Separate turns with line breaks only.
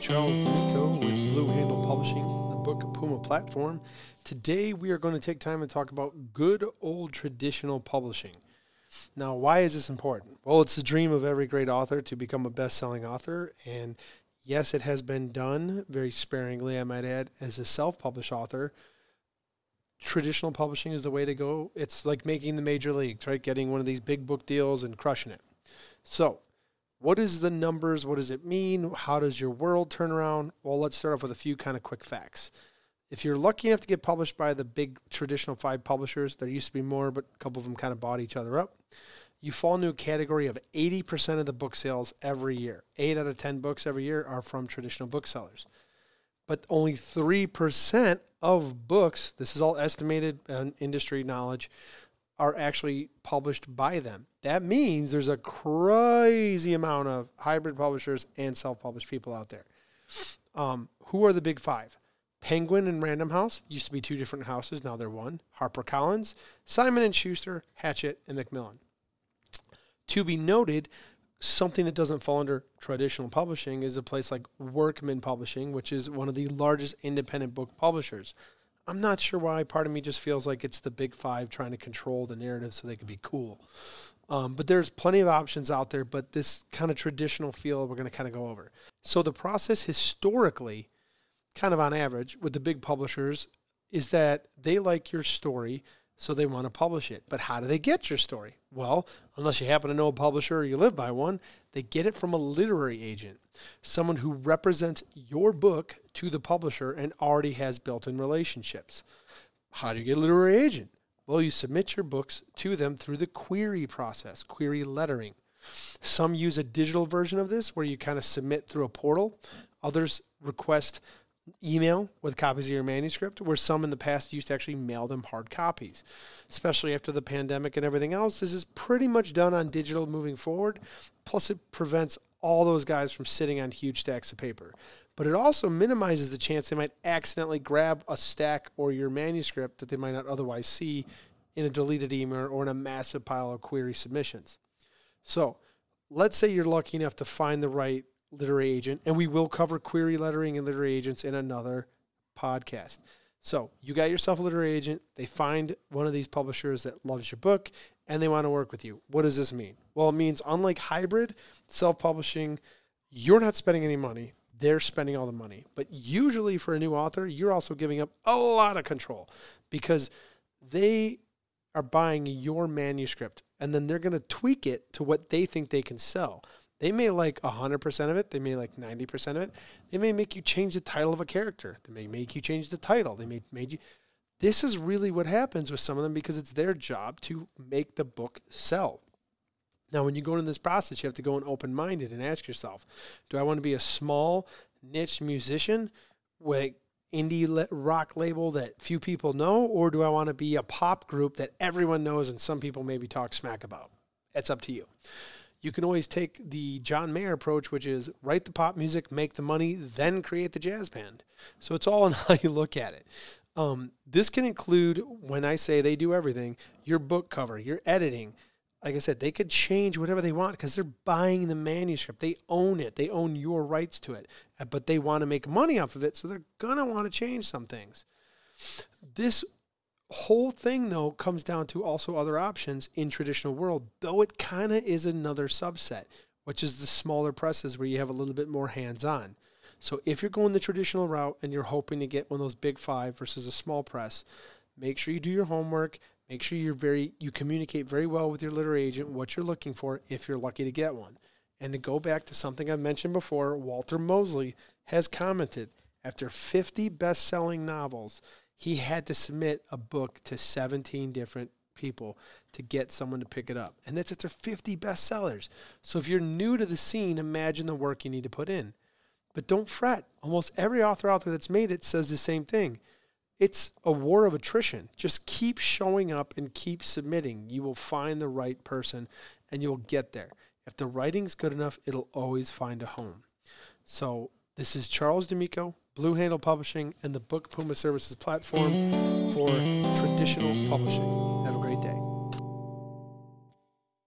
Charles D'Amico with Blue Handle Publishing, the Book Puma platform. Today we are going to take time and talk about good old traditional publishing. Now, why is this important? Well, it's the dream of every great author to become a best selling author. And yes, it has been done very sparingly, I might add, as a self published author. Traditional publishing is the way to go. It's like making the major leagues, right? Getting one of these big book deals and crushing it. So, what is the numbers? What does it mean? How does your world turn around? Well, let's start off with a few kind of quick facts. If you're lucky enough to get published by the big traditional five publishers, there used to be more, but a couple of them kind of bought each other up. You fall into a category of 80% of the book sales every year. Eight out of 10 books every year are from traditional booksellers. But only 3% of books, this is all estimated and industry knowledge, are actually published by them. That means there's a crazy amount of hybrid publishers and self-published people out there. Um, who are the big five? Penguin and Random House used to be two different houses. Now they're one. HarperCollins, Simon and Schuster, Hachette, and Macmillan. To be noted, something that doesn't fall under traditional publishing is a place like Workman Publishing, which is one of the largest independent book publishers. I'm not sure why. Part of me just feels like it's the big five trying to control the narrative so they can be cool. Um, but there's plenty of options out there, but this kind of traditional feel we're going to kind of go over. So the process historically, kind of on average, with the big publishers is that they like your story, so they want to publish it. But how do they get your story? Well, unless you happen to know a publisher or you live by one, they get it from a literary agent, someone who represents your book to the publisher and already has built in relationships. How do you get a literary agent? Well, you submit your books to them through the query process, query lettering. Some use a digital version of this where you kind of submit through a portal. Others request email with copies of your manuscript, where some in the past used to actually mail them hard copies. Especially after the pandemic and everything else, this is pretty much done on digital moving forward. Plus, it prevents all those guys from sitting on huge stacks of paper. But it also minimizes the chance they might accidentally grab a stack or your manuscript that they might not otherwise see in a deleted email or in a massive pile of query submissions. So, let's say you're lucky enough to find the right literary agent, and we will cover query lettering and literary agents in another podcast. So you got yourself a literary agent. They find one of these publishers that loves your book and they want to work with you. What does this mean? Well, it means unlike hybrid self publishing, you're not spending any money. They're spending all the money. But usually for a new author, you're also giving up a lot of control because they are buying your manuscript and then they're going to tweak it to what they think they can sell. They may like 100% of it. They may like 90% of it. They may make you change the title of a character. They may make you change the title. They may made you. This is really what happens with some of them because it's their job to make the book sell. Now, when you go into this process, you have to go in open minded and ask yourself do I want to be a small niche musician with indie rock label that few people know, or do I want to be a pop group that everyone knows and some people maybe talk smack about? It's up to you you can always take the John Mayer approach, which is write the pop music, make the money, then create the jazz band. So it's all in how you look at it. Um, this can include, when I say they do everything, your book cover, your editing. Like I said, they could change whatever they want because they're buying the manuscript. They own it. They own your rights to it. Uh, but they want to make money off of it, so they're to want to change some things. This whole thing though comes down to also other options in traditional world though it kind of is another subset which is the smaller presses where you have a little bit more hands on so if you're going the traditional route and you're hoping to get one of those big five versus a small press make sure you do your homework make sure you're very you communicate very well with your literary agent what you're looking for if you're lucky to get one and to go back to something i mentioned before walter mosley has commented after 50 best-selling novels he had to submit a book to 17 different people to get someone to pick it up. And that's after 50 bestsellers. So if you're new to the scene, imagine the work you need to put in. But don't fret. Almost every author out there that's made it says the same thing. It's a war of attrition. Just keep showing up and keep submitting. You will find the right person and you'll get there. If the writing's good enough, it'll always find a home. So this is Charles D'Amico Blue Handle Publishing, and the Book Puma Services platform for traditional publishing.